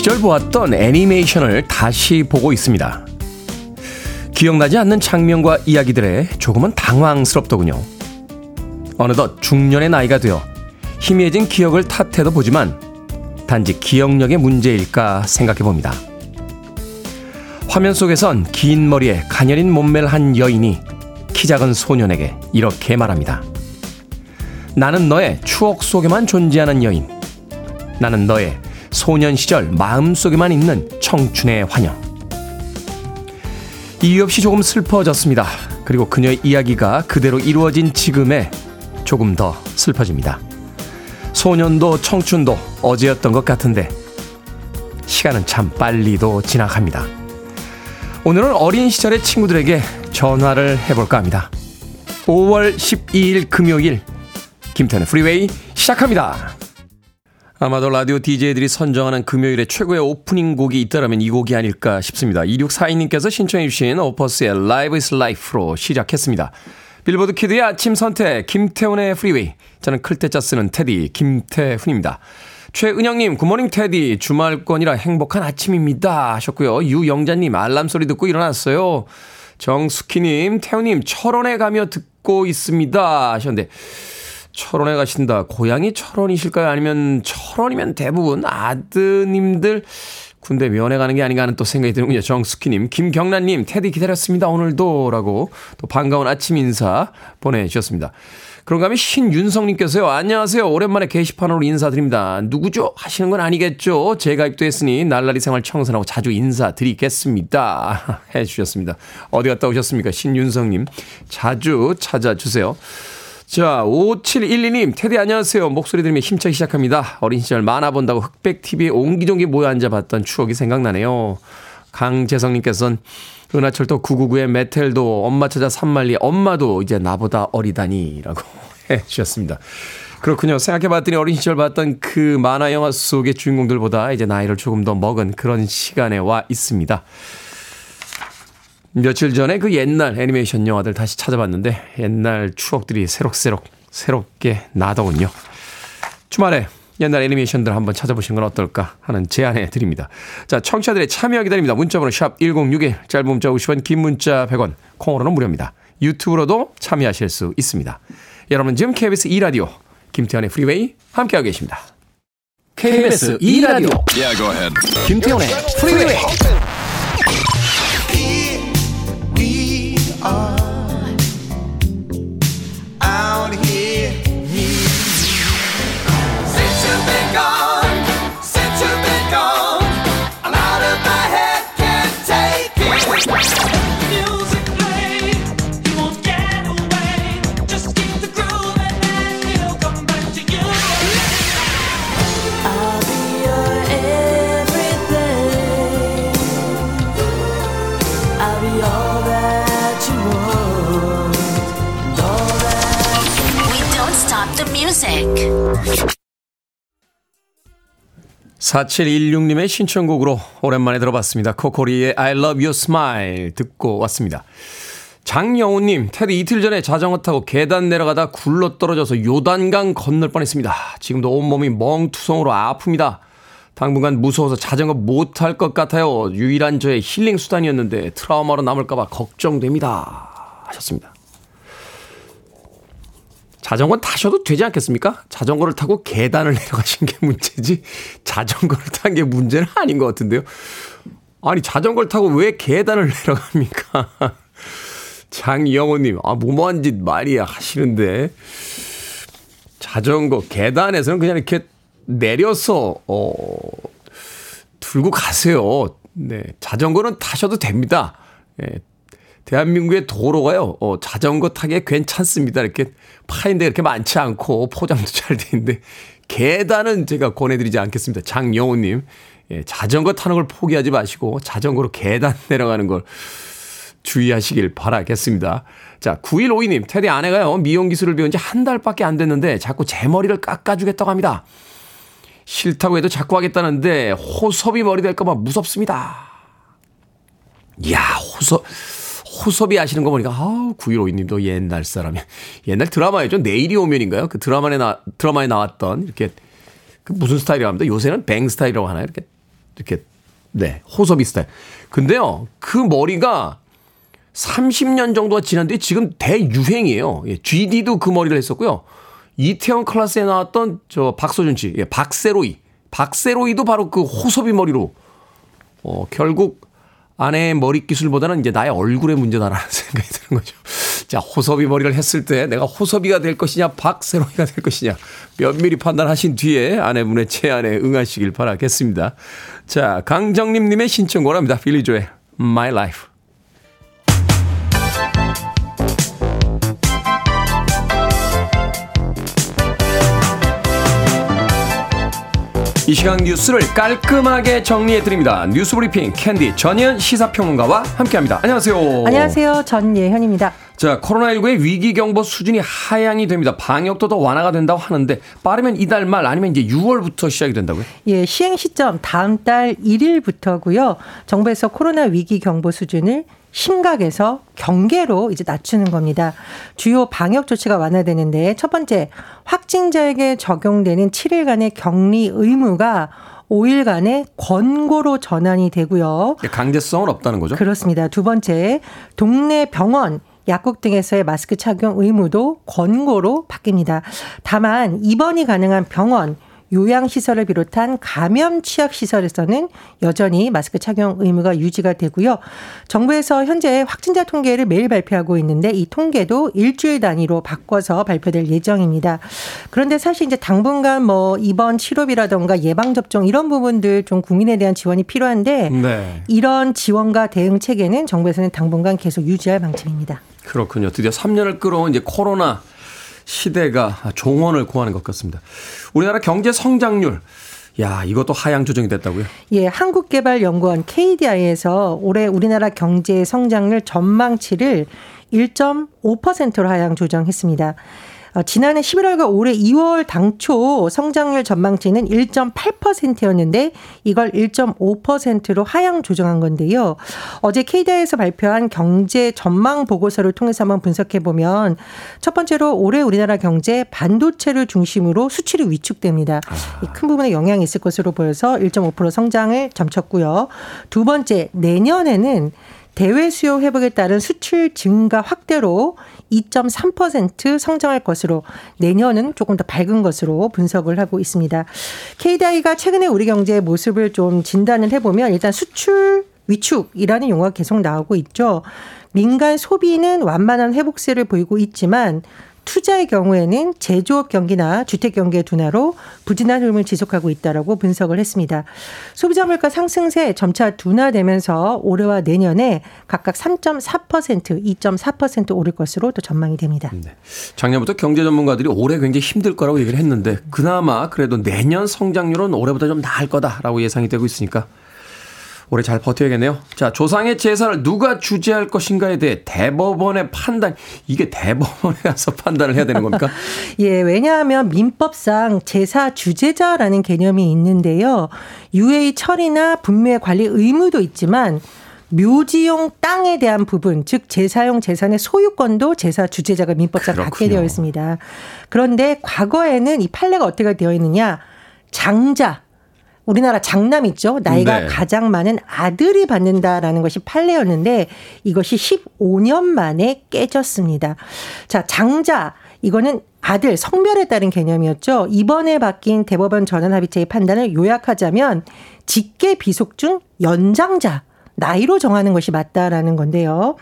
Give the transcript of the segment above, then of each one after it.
시절 보았던 애니메이션을 다시 보고 있습니다. 기억나지 않는 장면과 이야기들에 조금은 당황스럽더군요. 어느덧 중년의 나이가 되어 희미해진 기억을 탓해도 보지만 단지 기억력의 문제일까 생각해 봅니다. 화면 속에선 긴 머리에 가녀린 몸매를 한 여인이 키 작은 소년에게 이렇게 말합니다. 나는 너의 추억 속에만 존재하는 여인. 나는 너의 소년 시절 마음속에만 있는 청춘의 환영. 이유 없이 조금 슬퍼졌습니다. 그리고 그녀의 이야기가 그대로 이루어진 지금에 조금 더 슬퍼집니다. 소년도 청춘도 어제였던 것 같은데 시간은 참 빨리도 지나갑니다. 오늘은 어린 시절의 친구들에게 전화를 해볼까 합니다. 5월 12일 금요일 김태훈의 프리웨이 시작합니다. 아마도 라디오 DJ들이 선정하는 금요일에 최고의 오프닝 곡이 있다면 이 곡이 아닐까 싶습니다. 2642님께서 신청해주신 오퍼스의 Live is Life로 시작했습니다. 빌보드 키드의 아침 선택, 김태훈의 프리웨이. 저는 클 태 자 쓰는 테디, 김태훈입니다. 최은영님, 굿모닝 테디. 주말권이라 행복한 아침입니다. 하셨고요. 유영자님, 알람 소리 듣고 일어났어요. 정수키님, 태훈님, 철원에 가며 듣고 있습니다. 하셨는데, 철원에 가신다. 고향이 철원이실까요? 아니면 철원이면 대부분 아드님들 군대 면회 가는 게 아닌가 하는 또 생각이 드는군요. 정수키님, 김경란님, 테디 기다렸습니다. 오늘도. 라고 또 반가운 아침 인사 보내주셨습니다. 그런가 하면 신윤성님께서요. 안녕하세요. 오랜만에 게시판으로 인사드립니다. 누구죠? 하시는 건 아니겠죠? 재가입도 했으니 날라리 생활 청산하고 자주 인사드리겠습니다. 해주셨습니다. 어디 갔다 오셨습니까? 신윤성님. 자주 찾아주세요. 자, 5712님, 테디 안녕하세요. 목소리 들으며 힘차게 시작합니다. 어린 시절 만화 본다고 흑백TV에 옹기종기 모여 앉아 봤던 추억이 생각나네요. 강재성님께서는 은하철도 999의 메텔도 엄마 찾아 산말리 엄마도 이제 나보다 어리다니 라고 해 주셨습니다. 그렇군요. 생각해봤더니 어린 시절 봤던 그 만화 영화 속의 주인공들보다 이제 나이를 조금 더 먹은 그런 시간에 와 있습니다. 며칠 전에 그 옛날 애니메이션 영화들 다시 찾아봤는데 옛날 추억들이 새록새록 새롭게 나더군요. 주말에 옛날 애니메이션들 한번 찾아보시는 건 어떨까 하는 제안해 드립니다. 자, 청취자들의 참여 기다립니다. 문자번호 샵 1061, 짧은 문자 50원, 긴 문자 100원, 콩으로는 무료입니다. 유튜브로도 참여하실 수 있습니다. 여러분 지금 KBS 2라디오 김태훈의 프리웨이 함께하고 계십니다. KBS 2라디오 yeah, 김태현의 프리웨이 4716님의 신청곡으로 오랜만에 들어봤습니다. 코코리의 I love your smile 듣고 왔습니다. 장영우님, 테디 이틀 전에 자전거 타고 계단 내려가다 굴러 떨어져서 요단강 건널 뻔했습니다. 지금도 온몸이 멍투성으로 아픕니다. 당분간 무서워서 자전거 못탈것 같아요. 유일한 저의 힐링 수단이었는데 트라우마로 남을까봐 걱정됩니다. 하셨습니다. 자전거 타셔도 되지 않겠습니까? 자전거를 타고 계단을 내려가신 게 문제지 자전거를 탄 게 문제는 아닌 것 같은데요. 아니 자전거를 타고 왜 계단을 내려갑니까? 장영호님, 아 무모한 짓 말이야 하시는데 자전거 계단에서는 그냥 이렇게 내려서 어 들고 가세요. 네, 자전거는 타셔도 됩니다. 예, 대한민국의 도로가요, 어, 자전거 타기에 괜찮습니다. 이렇게 파인데 이렇게 많지 않고 포장도 잘 돼 있는데 계단은 제가 권해드리지 않겠습니다. 장영호님, 예, 자전거 타는 걸 포기하지 마시고 자전거로 계단 내려가는 걸 주의하시길 바라겠습니다. 자, 9152님, 테디 아내가요, 미용 기술을 배운 지 한 달밖에 안 됐는데 자꾸 제 머리를 깎아주겠다고 합니다. 싫다고 해도 자꾸 하겠다는데 호섭이 머리 될까봐 무섭습니다. 이야, 호섭, 호섭이 아시는 거 보니까, 아우, 9152님도 옛날 사람이. 옛날 드라마였죠. 내일이 오면인가요? 그 드라마에, 나, 드라마에 나왔던 이렇게 그 무슨 스타일이라고 합니다. 요새는 뱅 스타일이라고 하나요? 이렇게 이렇게 네 호섭이 스타일. 근데요 그 머리가 30년 정도가 지났는데 지금 대유행이에요. 예, GD도 그 머리를 했었고요. 이태원 클래스에 나왔던 저 박소준 씨, 예, 박세로이. 박세로이도 바로 그 호섭이 머리로 어, 결국 아내의 머리 기술보다는 이제 나의 얼굴의 문제다라는 생각이 드는 거죠. 자, 호섭이 머리를 했을 때 내가 호섭이가 될 것이냐, 박세로이가 될 것이냐, 면밀히 판단하신 뒤에 아내분의 제안에 응하시길 바라겠습니다. 자, 강정림님의 신청곡합니다. 빌리조의 My Life. 이 시간 뉴스를 깔끔하게 정리해 드립니다. 뉴스 브리핑 캔디 전예현 시사평론가와 함께합니다. 안녕하세요. 안녕하세요. 전예현입니다. 자, 코로나19의 위기 경보 수준이 하향이 됩니다. 방역도 더 완화가 된다고 하는데 빠르면 이달 말 아니면 이제 6월부터 시작이 된다고요? 예, 시행 시점 다음 달 1일부터고요. 정부에서 코로나 위기 경보 수준을 심각에서 경계로 이제 낮추는 겁니다. 주요 방역 조치가 완화되는데 첫 번째 확진자에게 적용되는 7일간의 격리 의무가 5일간의 권고로 전환이 되고요. 강제성은 없다는 거죠? 그렇습니다. 두 번째 동네 병원 약국 등에서의 마스크 착용 의무도 권고로 바뀝니다. 다만 입원이 가능한 병원 요양시설을 비롯한 감염 취약시설에서는 여전히 마스크 착용 의무가 유지가 되고요. 정부에서 현재 확진자 통계를 매일 발표하고 있는데 이 통계도 일주일 단위로 바꿔서 발표될 예정입니다. 그런데 사실 이제 당분간 뭐 입원 치료비라던가 예방접종 이런 부분들 좀 국민에 대한 지원이 필요한데 네. 이런 지원과 대응 체계는 정부에서는 당분간 계속 유지할 방침입니다. 그렇군요. 드디어 3년을 끌어온 이제 코로나 시대가 종언을 구하는 것 같습니다. 우리나라 경제 성장률 야, 이것도 하향 조정이 됐다고요? 예, 한국개발연구원 KDI에서 올해 우리나라 경제 성장률 전망치를 1.5%로 하향 조정했습니다. 어, 지난해 11월과 올해 2월 당초 성장률 전망치는 1.8%였는데 이걸 1.5%로 하향 조정한 건데요. 어제 KDI에서 발표한 경제 전망 보고서를 통해서 한번 분석해 보면 첫 번째로 올해 우리나라 경제 반도체를 중심으로 수출이 위축됩니다. 아. 큰 부분에 영향이 있을 것으로 보여서 1.5% 성장을 점쳤고요. 두 번째 내년에는 대외 수요 회복에 따른 수출 증가 확대로 2.3% 성장할 것으로 내년은 조금 더 밝은 것으로 분석을 하고 있습니다. KDI가 최근에 우리 경제의 모습을 좀 진단을 해보면 일단 수출 위축이라는 용어가 계속 나오고 있죠. 민간 소비는 완만한 회복세를 보이고 있지만 투자의 경우에는 제조업 경기나 주택 경기의 둔화로 부진한 흐름을 지속하고 있다라고 분석을 했습니다. 소비자 물가 상승세 점차 둔화되면서 올해와 내년에 각각 3.4%, 2.4% 오를 것으로 또 전망이 됩니다. 네. 작년부터 경제 전문가들이 올해 굉장히 힘들 거라고 얘기를 했는데 그나마 그래도 내년 성장률은 올해보다 좀 나을 거다라고 예상이 되고 있으니까 올해 잘 버텨야겠네요. 자, 조상의 제사를 누가 주재할 것인가에 대해 대법원의 판단, 이게 대법원에 가서 판단을 해야 되는 겁니까? 예, 왜냐하면 민법상 제사 주재자라는 개념이 있는데요. 유해 처리나 분묘 관리 의무도 있지만 묘지용 땅에 대한 부분, 즉 제사용 재산의 소유권도 제사 주재자가 민법상 그렇군요. 갖게 되어 있습니다. 그런데 과거에는 이 판례가 어떻게 되어 있느냐? 장자, 우리나라 장남 있죠. 나이가 네. 가장 많은 아들이 받는다라는 것이 판례였는데 이것이 15년 만에 깨졌습니다. 자, 장자 이거는 아들 성별에 따른 개념이었죠. 이번에 바뀐 대법원 전원 합의체의 판단을 요약하자면 직계 비속 중 연장자 나이로 정하는 것이 맞다라는 건데요.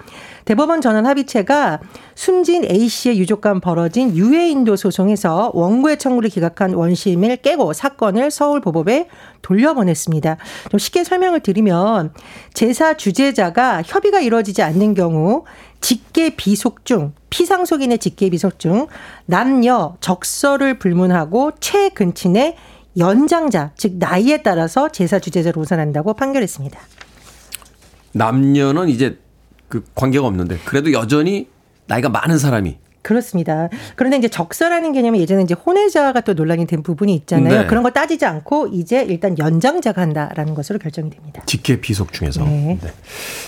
대법원 전원 합의체가 숨진 A 씨의 유족 간 벌어진 유해인도 소송에서 원고의 청구를 기각한 원심을 깨고 사건을 서울보법에 돌려보냈습니다. 좀 쉽게 설명을 드리면 제사 주재자가 협의가 이루어지지 않는 경우 직계 비속 중 피상속인의 직계 비속 중 남녀 적서를 불문하고 최근친의 연장자 즉 나이에 따라서 제사 주재자로 우선한다고 판결했습니다. 남녀는 이제 그 관계가 없는데 그래도 여전히 나이가 많은 사람이 그렇습니다. 그런데 이제 적사라는 개념이 예전에 이제 혼외자가 또 논란이 된 부분이 있잖아요. 네. 그런 거 따지지 않고 이제 일단 연장자가 한다라는 것으로 결정이 됩니다. 직계 비속 중에서. 네. 네.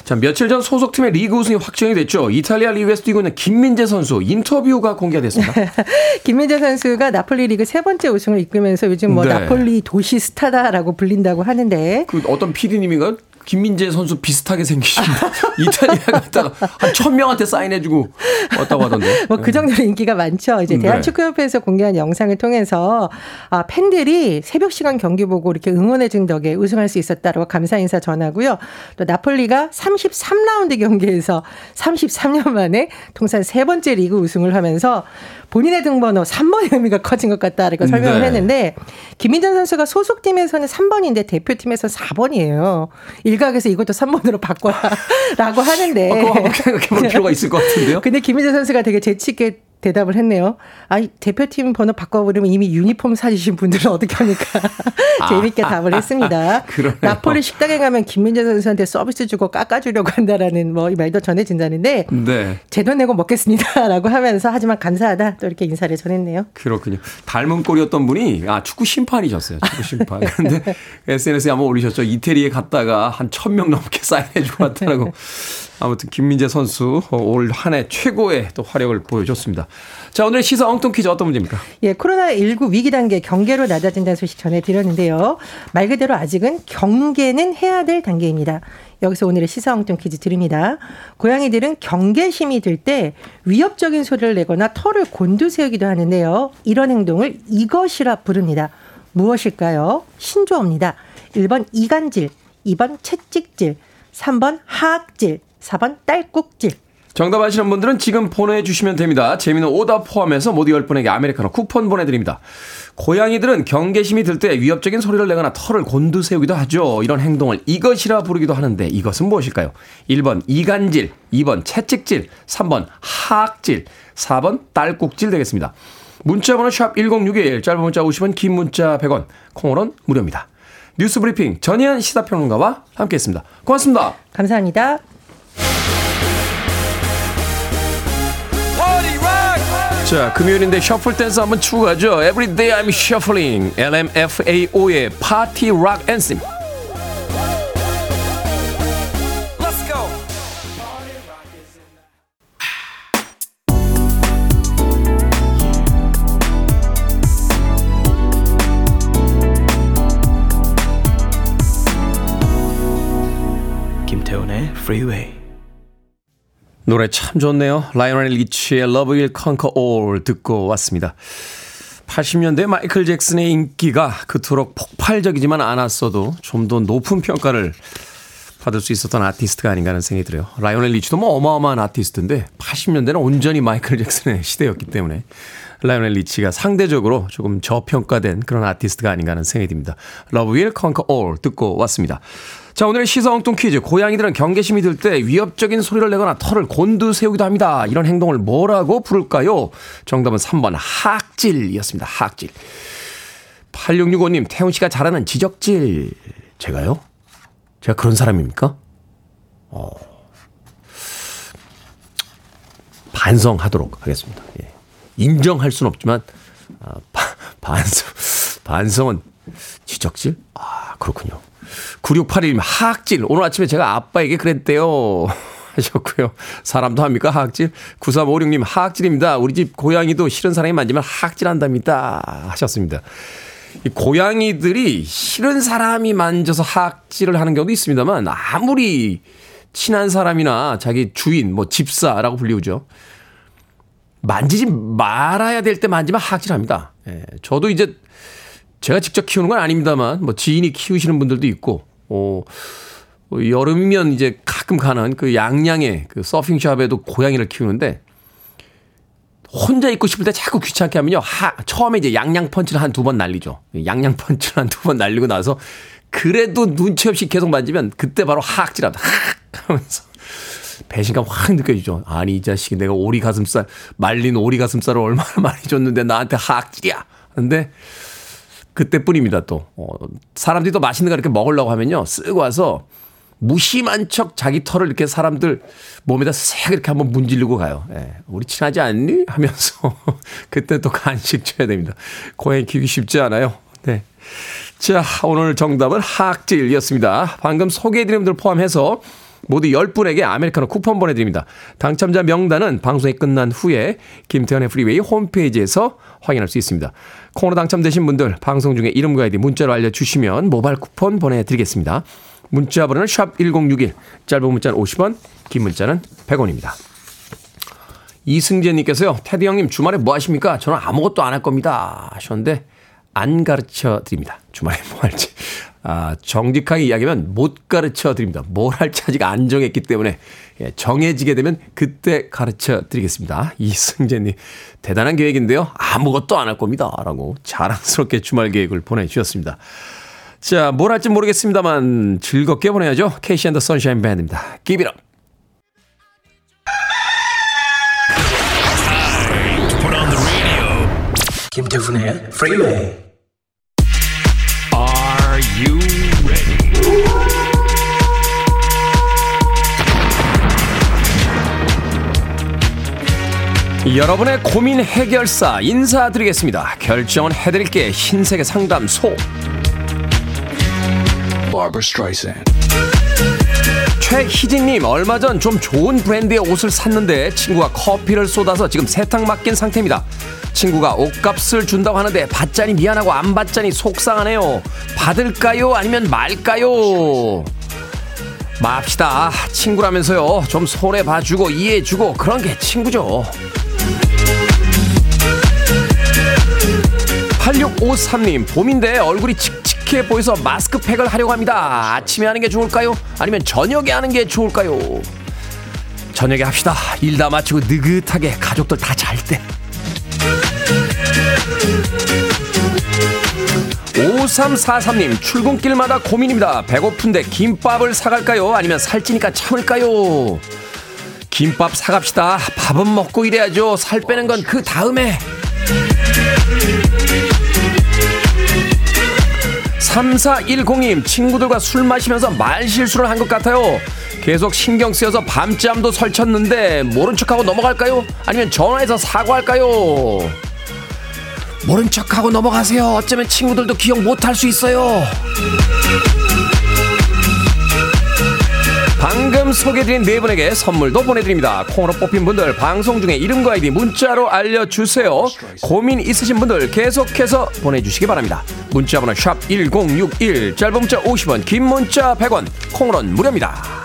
자, 며칠 전 소속팀의 리그 우승이 확정이 됐죠. 이탈리아 리그에서 뛰고 있는 김민재 선수 인터뷰가 공개가 됐습니다. 김민재 선수가 나폴리 리그 세 번째 우승을 이끌면서 요즘 뭐 네. 나폴리 도시 스타다라고 불린다고 하는데 그 어떤 PD님인가 김민재 선수 비슷하게 생기신다. 이탈리아 갔다가 한 천 명한테 사인해주고 왔다고 하던데. 뭐 그 정도로 인기가 많죠. 이제 네. 대한축구협회에서 공개한 영상을 통해서 아, 팬들이 새벽 시간 경기 보고 이렇게 응원해준 덕에 우승할 수 있었다고 감사 인사 전하고요. 또 나폴리가 33라운드 경기에서 33년 만에 통산 세 번째 리그 우승을 하면서 본인의 등번호 3번의 의미가 커진 것 같다. 이렇게 설명을 네. 했는데 김민정 선수가 소속팀에서는 3번인데 대표팀에서 4번이에요. 일각에서 이것도 3번으로 바꿔라라고 하는데. 어, 그거 생각해볼 필요가 있을 것 같은데요. 근데 김민정 선수가 되게 재치 있게 대답을 했네요. 아, 대표팀 번호 바꿔버리면 이미 유니폼 사주신 분들은 어떻게 합니까? 재밌게 답을 했습니다. 그러네요. 나폴리 식당에 가면 김민재 선수한테 서비스 주고 깎아주려고 한다라는 뭐 이 말도 전해진다는데 네. 제돈 내고 먹겠습니다라고 하면서 하지만 감사하다 또 이렇게 인사를 전했네요. 그렇군요. 닮은 꼴이었던 분이 아 축구 심판이셨어요. 축구 심판. 근데 SNS에 한번 올리셨죠. 이태리에 갔다가 한 천 명 넘게 사인해주고 왔다라고. 아무튼 김민재 선수 올 한 해 최고의 또 화력을 보여줬습니다. 자, 오늘 시사 엉뚱 퀴즈 어떤 문제입니까? 예, 코로나19 위기 단계 경계로 낮아진다는 소식 전해드렸는데요. 말 그대로 아직은 경계는 해야 될 단계입니다. 여기서 오늘의 시사 엉뚱 퀴즈 드립니다. 고양이들은 경계심이 들 때 위협적인 소리를 내거나 털을 곤두세우기도 하는데요. 이런 행동을 이것이라 부릅니다. 무엇일까요? 신조어입니다. 1번 이간질, 2번 채찍질, 3번 하악질, 4번 딸꾹질. 정답 아시는 분들은 지금 보내주시면 됩니다. 재미는 오답 포함해서 모두 10분에게 아메리카노 쿠폰 보내드립니다. 고양이들은 경계심이 들 때 위협적인 소리를 내거나 털을 곤두세우기도 하죠. 이런 행동을 이것이라 부르기도 하는데 이것은 무엇일까요? 1번 이간질, 2번 채찍질, 3번 하악질, 4번 딸꾹질 되겠습니다. 문자번호 샵 1061, 짧은 문자 50원, 긴 문자 100원, 콩으로는 무료입니다. 뉴스 브리핑 전희연 시사평론가와 함께했습니다. 고맙습니다. 감사합니다. 자, 금요일인데 셔플 댄스 한번 추고 가죠. Everyday I'm Shuffling. LMFAO의 파티 락 앤심. 김태훈의 Freeway. 노래 참 좋네요. 라이오넬 리치의 Love Will Conquer All 듣고 왔습니다. 80년대 마이클 잭슨의 인기가 그토록 폭발적이지만 않았어도 좀 더 높은 평가를 받을 수 있었던 아티스트가 아닌가 하는 생각이 들어요. 라이오넬 리치도 뭐 어마어마한 아티스트인데 80년대는 온전히 마이클 잭슨의 시대였기 때문에 라이오넬 리치가 상대적으로 조금 저평가된 그런 아티스트가 아닌가 하는 생각이 듭니다. Love Will Conquer All 듣고 왔습니다. 자, 오늘의 시사 엉뚱 퀴즈. 고양이들은 경계심이 들 때 위협적인 소리를 내거나 털을 곤두세우기도 합니다. 이런 행동을 뭐라고 부를까요? 정답은 3번 하악질이었습니다. 하악질. 8665님, 태훈 씨가 잘하는 지적질. 제가요? 제가 그런 사람입니까? 어. 반성하도록 하겠습니다. 예. 인정할 수는 없지만, 아, 바, 반성, 반성은 지적질? 아, 그렇군요. 9681님, 하악질. 오늘 아침에 제가 아빠에게 그랬대요. 하셨고요. 사람도 합니까? 하악질? 9356님, 하악질입니다. 우리 집 고양이도 싫은 사람이 만지면 하악질 한답니다. 하셨습니다. 이 고양이들이 싫은 사람이 만져서 하악질을 하는 경우도 있습니다만, 아무리 친한 사람이나 자기 주인, 뭐 집사라고 불리우죠. 만지지 말아야 될 때 만지면 하악질 합니다. 예, 저도 이제 제가 직접 키우는 건 아닙니다만 뭐 지인이 키우시는 분들도 있고 어 여름이면 이제 가끔 가는 그 양양의 그 서핑샵에도 고양이를 키우는데 혼자 있고 싶을 때 자꾸 귀찮게 하면요. 하, 처음에 이제 양양 펀치를 한 두 번 날리죠. 양양 펀치를 한 두 번 날리고 나서 그래도 눈치 없이 계속 만지면 그때 바로 하악질한다. 하악 하면서 배신감 확 느껴지죠. 아니 이 자식이 내가 오리 가슴살 말린 오리 가슴살을 얼마나 많이 줬는데 나한테 하악질이야. 근데 그때뿐입니다 또. 어, 사람들이 또 맛있는 거 이렇게 먹으려고 하면요. 쓱 와서 무심한 척 자기 털을 이렇게 사람들 몸에다 색 이렇게 한번 문지르고 가요. 예. 우리 친하지 않니? 하면서 그때 또 간식 줘야 됩니다. 고양이 키우기 쉽지 않아요. 네. 자, 오늘 정답은 학질이었습니다. 방금 소개해드린 분들 포함해서 모두 10분에게 아메리카노 쿠폰 보내드립니다. 당첨자 명단은 방송이 끝난 후에 김태훈의 프리웨이 홈페이지에서 확인할 수 있습니다. 콩으로 당첨되신 분들 방송 중에 이름과 아이디 문자로 알려주시면 모바일 쿠폰 보내드리겠습니다. 문자 번호는 샵 1061, 짧은 문자는 50원, 긴 문자는 100원입니다. 이승재님께서요, 테디 형님 주말에 뭐 하십니까? 저는 아무것도 안 할 겁니다. 하셨는데, 안 가르쳐 드립니다. 주말에 뭐 할지. 아, 정직하게 이야기하면 못 가르쳐 드립니다. 뭘 할지 아직 안 정했기 때문에 예, 정해지게 되면 그때 가르쳐 드리겠습니다. 이승재님, 대단한 계획인데요. 아무것도 안 할 겁니다. 라고 자랑스럽게 주말 계획을 보내주셨습니다. 자, 뭘 할지 모르겠습니다만 즐겁게 보내야죠. 케이시 앤더 선샤인 밴드입니다. Give it up. 김태훈의 Freeway. Are you ready? 여러분의 고민 해결사 인사드리겠습니다. 결정은 해드릴게 흰색의 상담소. Barbara Streisand. 최희진님 얼마 전 좀 좋은 브랜드의 옷을 샀는데 친구가 커피를 쏟아서 지금 세탁 맡긴 상태입니다. 친구가 옷값을 준다고 하는데 받자니 미안하고 안 받자니 속상하네요. 받을까요? 아니면 말까요? 맙시다. 친구라면서요. 좀 손해 봐주고 이해해주고 그런 게 친구죠. 8653님, 봄인데 얼굴이 칙칙해 보여서 마스크팩을 하려고 합니다. 아침에 하는 게 좋을까요? 아니면 저녁에 하는 게 좋을까요? 저녁에 합시다. 일 다 마치고 느긋하게 가족들 다 잘 때. 5343님, 출근길마다 고민입니다. 배고픈데 김밥을 사갈까요? 아니면 살찌니까 참을까요? 김밥 사갑시다. 밥은 먹고 일해야죠. 살 빼는 건 그 다음에. 3410님 친구들과 술 마시면서 말 실수를 한 것 같아요. 계속 신경 쓰여서 밤잠도 설쳤는데 모른 척하고 넘어갈까요? 아니면 전화해서 사과할까요? 모른 척하고 넘어가세요. 어쩌면 친구들도 기억 못할 수 있어요. 방금 소개드린 네 분에게 선물도 보내드립니다. 콩으로 뽑힌 분들 방송 중에 이름과 아이디 문자로 알려주세요. 고민 있으신 분들 계속해서 보내주시기 바랍니다. 문자번호 샵 1061 짧은 문자 50원 긴 문자 100원 콩으로는 무료입니다.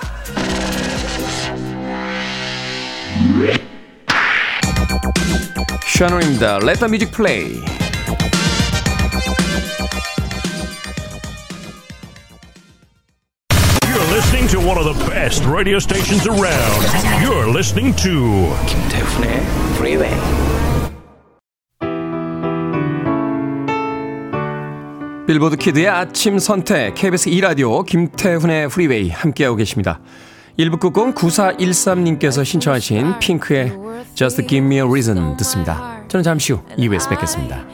샤노입니다. Let the music play. You're listening to one of the best radio stations around. You're listening to 김태훈의 Freeway. 빌보드 키드의 아침 선택 KBS 2 라디오 김태훈의 프리웨이 함께하고 계십니다. 1부 끝곡 9413님께서 신청하신 핑크의 Just Give Me a Reason 듣습니다. 저는 잠시 후 2부에서 뵙겠습니다.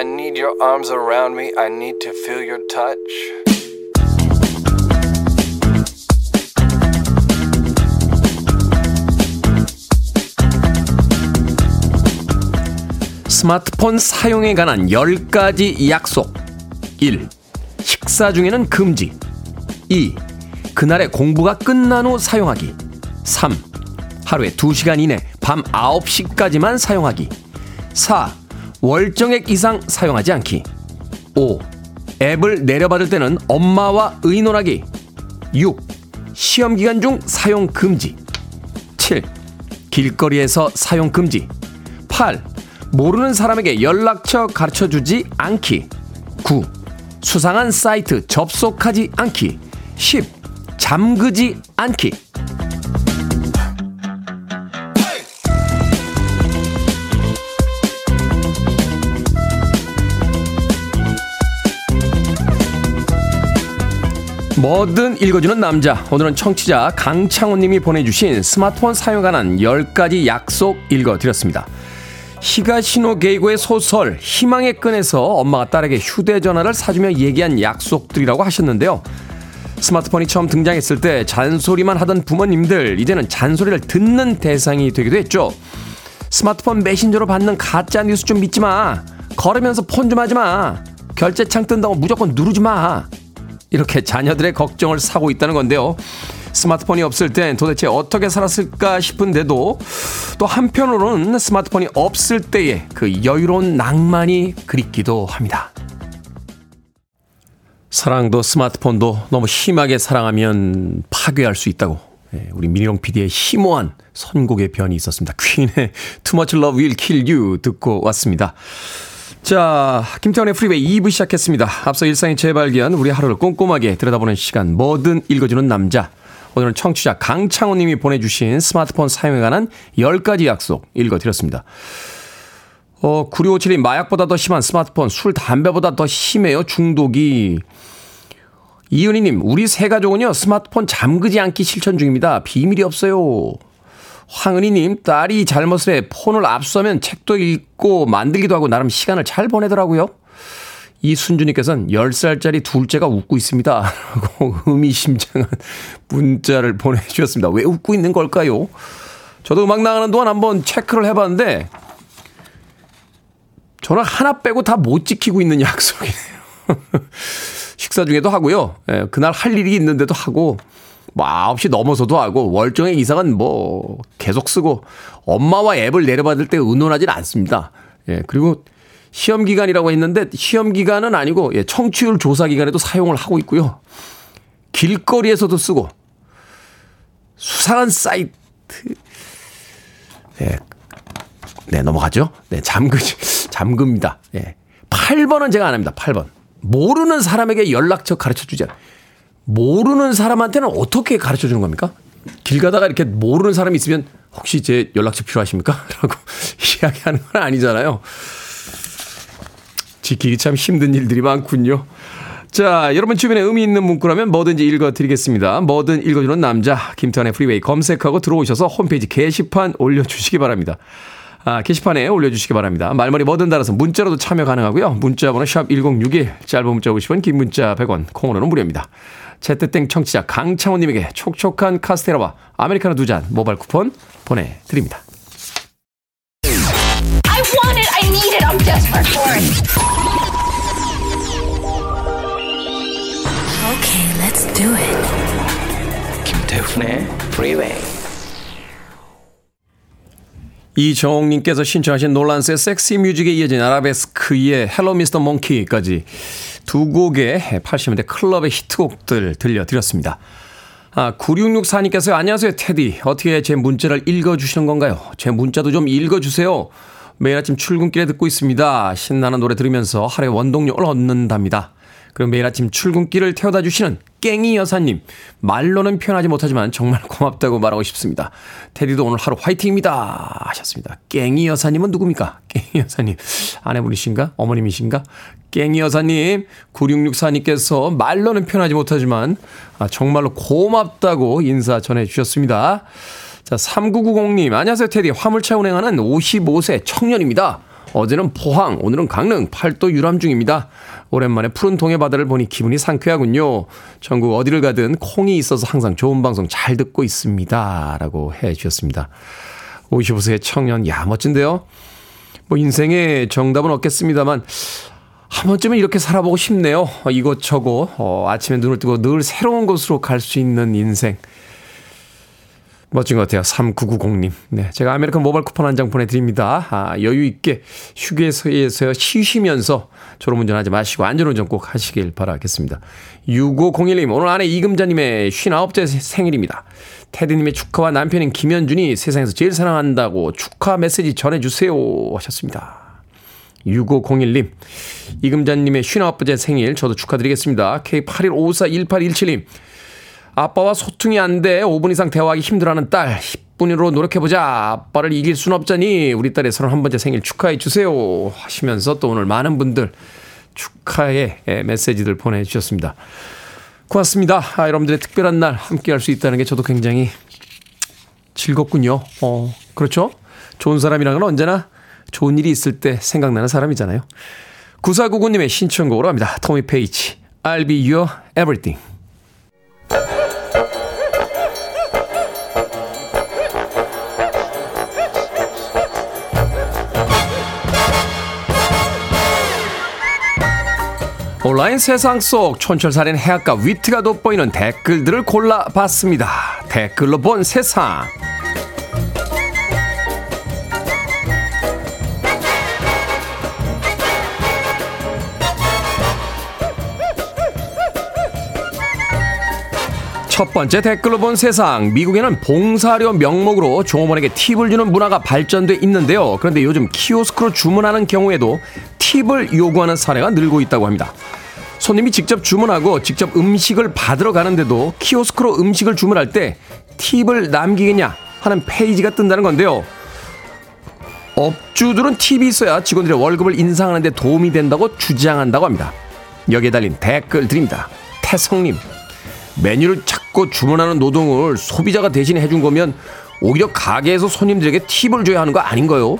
I need your arms around me. I need to feel your touch. 스마트폰 사용에 관한 10가지 약속 1. 식사 중에는 금지 2. 그날의 공부가 끝난 후 사용하기 3. 하루에 2시간 이내 밤 9시까지만 사용하기 4. 월정액 이상 사용하지 않기 5. 앱을 내려받을 때는 엄마와 의논하기 6. 시험 기간 중 사용 금지 7. 길거리에서 사용 금지 8. 모르는 사람에게 연락처 가르쳐 주지 않기 9. 수상한 사이트 접속하지 않기 10. 잠그지 않기 뭐든 읽어주는 남자. 오늘은 청취자 강창호님이 보내주신 스마트폰 사용에 관한 10가지 약속 읽어드렸습니다. 히가시노 게이고의 소설 희망의 끈에서 엄마가 딸에게 휴대전화를 사주며 얘기한 약속들이라고 하셨는데요. 스마트폰이 처음 등장했을 때 잔소리만 하던 부모님들 이제는 잔소리를 듣는 대상이 되기도 했죠. 스마트폰 메신저로 받는 가짜 뉴스 좀 믿지 마. 걸으면서 폰 좀 하지 마. 결제창 뜬다고 무조건 누르지 마. 이렇게 자녀들의 걱정을 사고 있다는 건데요. 스마트폰이 없을 땐 도대체 어떻게 살았을까 싶은데도 또 한편으로는 스마트폰이 없을 때의 그 여유로운 낭만이 그립기도 합니다. 사랑도 스마트폰도 너무 심하게 사랑하면 파괴할 수 있다고 예, 우리 민희룡 PD의 심오한 선곡의 변이 있었습니다. 퀸의 Too Much Love Will Kill You 듣고 왔습니다. 자, 김태훈의 프리웨이 2부 시작했습니다. 앞서 일상의 재발견, 우리 하루를 꼼꼼하게 들여다보는 시간, 뭐든 읽어주는 남자. 오늘은 청취자 강창호 님이 보내주신 스마트폰 사용에 관한 10가지 약속 읽어드렸습니다. 어, 9657님 마약보다 더 심한 스마트폰, 술, 담배보다 더 심해요, 중독이. 이은희님, 우리 세 가족은요, 스마트폰 잠그지 않기 실천 중입니다. 비밀이 없어요. 황은희님, 딸이 잘못을 해 폰을 압수하면 책도 읽고 만들기도 하고 나름 시간을 잘 보내더라고요. 이순주님께서는 10살짜리 둘째가 웃고 있습니다. 라고 의미심장한 문자를 보내주셨습니다. 왜 웃고 있는 걸까요? 저도 음악 나가는 동안 한번 체크를 해봤는데, 저는 하나 빼고 다 못 지키고 있는 약속이네요. 식사 중에도 하고요. 예, 그날 할 일이 있는데도 하고, 뭐 9시 넘어서도 하고, 월정의 이상은 뭐 계속 쓰고, 엄마와 앱을 내려받을 때 의논하진 않습니다. 예, 그리고 시험 기간이라고 했는데, 시험 기간은 아니고, 예, 청취율 조사 기간에도 사용을 하고 있고요. 길거리에서도 쓰고, 수상한 사이트, 예, 네, 넘어가죠. 네, 잠그, 잠급니다. 예. 8번은 제가 안 합니다. 8번. 모르는 사람에게 연락처 가르쳐 주지 않아요. 모르는 사람한테는 어떻게 가르쳐 주는 겁니까? 길 가다가 이렇게 모르는 사람이 있으면 혹시 제 연락처 필요하십니까? 라고 이야기하는 건 아니잖아요. 지키기 참 힘든 일들이 많군요. 자, 여러분 주변에 의미 있는 문구라면 뭐든지 읽어드리겠습니다. 뭐든 읽어주는 남자, 김태훈의 프리웨이 검색하고 들어오셔서 홈페이지 게시판 올려주시기 바랍니다. 아, 게시판에 올려주시기 바랍니다. 말머리 뭐든 달아서 문자로도 참여 가능하고요. 문자 번호 샵 1061, 짧은 문자 50원, 긴 문자 100원, 콩으로는 무료입니다. 채택된 청취자 강창호님에게 촉촉한 카스테라와 아메리카노 두 잔 모바일 쿠폰 보내드립니다. I want it. I need it. I'm desperate for it. Okay, let's do it. 김태훈의 Freeway. 이정옥님께서 신청하신 놀란스의 섹시 뮤직에 이어진 아라베스크의 Hello Mr. Monkey까지 두 곡의 80년대 클럽의 히트곡들 들려드렸습니다. 아, 9664님께서 안녕하세요, 테디. 어떻게 제 문자를 읽어주시는 건가요? 제 문자도 좀 읽어주세요. 매일 아침 출근길에 듣고 있습니다. 신나는 노래 들으면서 하루의 원동력을 얻는답니다. 그리고 매일 아침 출근길을 태워다 주시는 깽이 여사님. 말로는 표현하지 못하지만 정말 고맙다고 말하고 싶습니다. 테디도 오늘 하루 화이팅입니다. 하셨습니다. 깽이 여사님은 누굽니까? 깽이 여사님. 아내분이신가? 어머님이신가? 깽이 여사님, 9664님께서 말로는 표현하지 못하지만 아, 정말로 고맙다고 인사 전해 주셨습니다. 자, 3990님. 안녕하세요, 테디. 화물차 운행하는 55세 청년입니다. 어제는 포항, 오늘은 강릉, 팔도 유람 중입니다. 오랜만에 푸른 동해 바다를 보니 기분이 상쾌하군요. 전국 어디를 가든 콩이 있어서 항상 좋은 방송 잘 듣고 있습니다. 라고 해 주셨습니다. 55세 청년, 야, 멋진데요? 뭐, 인생의 정답은 없겠습니다만, 한 번쯤은 이렇게 살아보고 싶네요. 이것저것, 어, 아침에 눈을 뜨고 늘 새로운 곳으로 갈 수 있는 인생. 멋진 것 같아요. 3990님. 네. 제가 아메리칸 모바일 쿠폰 한 장 보내드립니다. 아, 여유있게 휴게소에서 쉬시면서 졸음운전 하지 마시고 안전운전 꼭 하시길 바라겠습니다. 6501님, 오늘 아내 이금자님의 59째 생일입니다. 테디님의 축하와 남편인 김현준이 세상에서 제일 사랑한다고 축하 메시지 전해주세요. 하셨습니다. 6501님, 이금자님의 59번째 생일 저도 축하드리겠습니다. K81541817님, 아빠와 소통이 안 돼. 5분 이상 대화하기 힘들어하는 딸. 10분으로 노력해보자. 아빠를 이길 순 없자니 우리 딸의 31번째 생일 축하해 주세요. 하시면서 또 오늘 많은 분들 축하의 메시지들 보내주셨습니다. 고맙습니다. 아, 여러분들의 특별한 날 함께 할 수 있다는 게 저도 굉장히 즐겁군요. 어, 그렇죠? 좋은 사람이라는 건 언제나 좋은 일이 있을 때 생각나는 사람이잖아요. 9499님의 신청곡으로 합니다. 토미 페이치, I'll be your everything. 온라인 세상 속 촌철살인 해악과 위트가 돋보이는 댓글들을 골라봤습니다. 댓글로 본 세상. 첫 번째 댓글로 본 세상. 미국에는 봉사료 명목으로 종업원에게 팁을 주는 문화가 발전돼 있는데요. 그런데 요즘 키오스크로 주문하는 경우에도 팁을 요구하는 사례가 늘고 있다고 합니다. 손님이 직접 주문하고 직접 음식을 받으러 가는데도 키오스크로 음식을 주문할 때 팁을 남기겠냐 하는 페이지가 뜬다는 건데요. 업주들은 팁이 있어야 직원들의 월급을 인상하는 데 도움이 된다고 주장한다고 합니다. 여기에 달린 댓글 드립니다. 태성님, 메뉴를 찾고 주문하는 노동을 소비자가 대신 해 준 거면 오히려 가게에서 손님들에게 팁을 줘야 하는 거 아닌가요?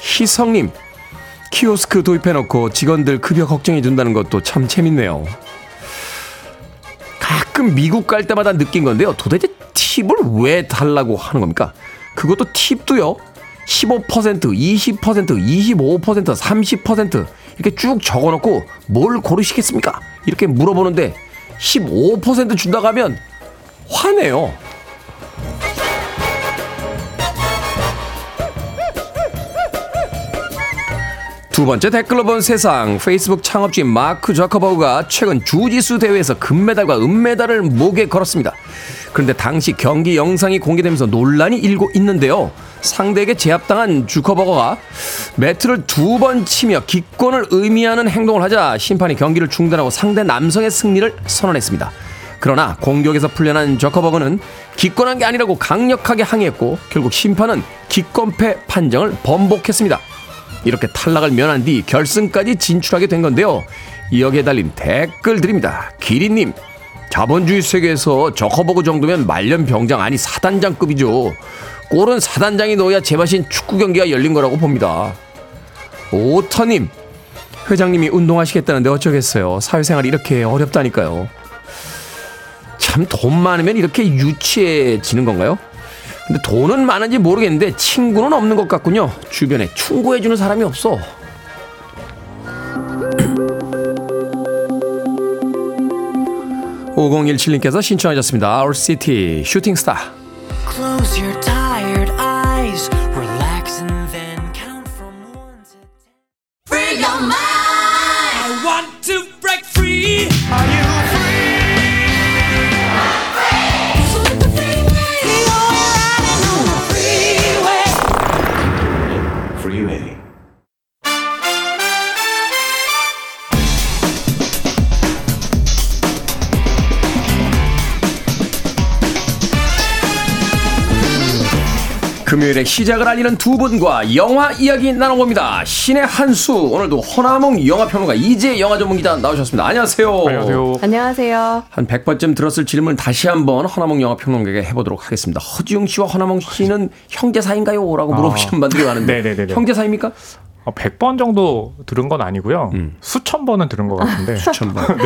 희성님, 키오스크 도입해놓고 직원들 급여 걱정해 준다는 것도 참 재밌네요. 가끔 미국 갈 때마다 느낀 건데요. 도대체 팁을 왜 달라고 하는 겁니까? 그것도 팁도요. 15%, 20%, 25%, 30% 이렇게 쭉 적어놓고 뭘 고르시겠습니까? 이렇게 물어보는데 15% 준다고 하면 화내요. 두 번째 댓글로 본 세상 페이스북 창업주인 마크 저커버그가 최근 주지수 대회에서 금메달과 은메달을 목에 걸었습니다. 그런데 당시 경기 영상이 공개되면서 논란이 일고 있는데요. 상대에게 제압당한 주커버거가 매트를 두 번 치며 기권을 의미하는 행동을 하자 심판이 경기를 중단하고 상대 남성의 승리를 선언했습니다. 그러나 공격에서 풀려난 저커버거는 기권한 게 아니라고 강력하게 항의했고 결국 심판은 기권패 판정을 번복했습니다. 이렇게 탈락을 면한 뒤 결승까지 진출하게 된 건데요. 여기에 달린 댓글 드립니다. 기리님, 자본주의 세계에서 저커버그 정도면 말년 병장 아니 사단장급이죠. 골은 사단장이 넣어야 제맛인 축구 경기가 열린 거라고 봅니다. 오터님, 회장님이 운동하시겠다는데 어쩌겠어요. 사회생활이 이렇게 어렵다니까요. 참 돈 많으면 이렇게 유치해지는 건가요? 근데 돈은 많은지 모르겠는데 친구는 없는 것 같군요. 주변에 충고해주는 사람이 없어. (5017님께서) 신청하셨습니다 (Our City) 슈팅스타 금요일에 시작을 알리는 두 분과 영화 이야기 나눠봅니다. 신의 한수 오늘도 허나몽 영화평론가 이재 영화 전문기자 나오셨습니다. 안녕하세요. 안녕하세요. 안녕하세요. 한 100번쯤 들었을 질문 다시 한번 허나몽 영화평론가에게 해보도록 하겠습니다. 허지웅 씨와 허나몽 씨는 형제 사이인가요? 라고 물어보시는 분들이 많은데 네네네네. 형제 사이입니까? 어, 100번 정도 들은 건 아니고요. 음. 수천 번은 들은 것 같은데. 수천 번.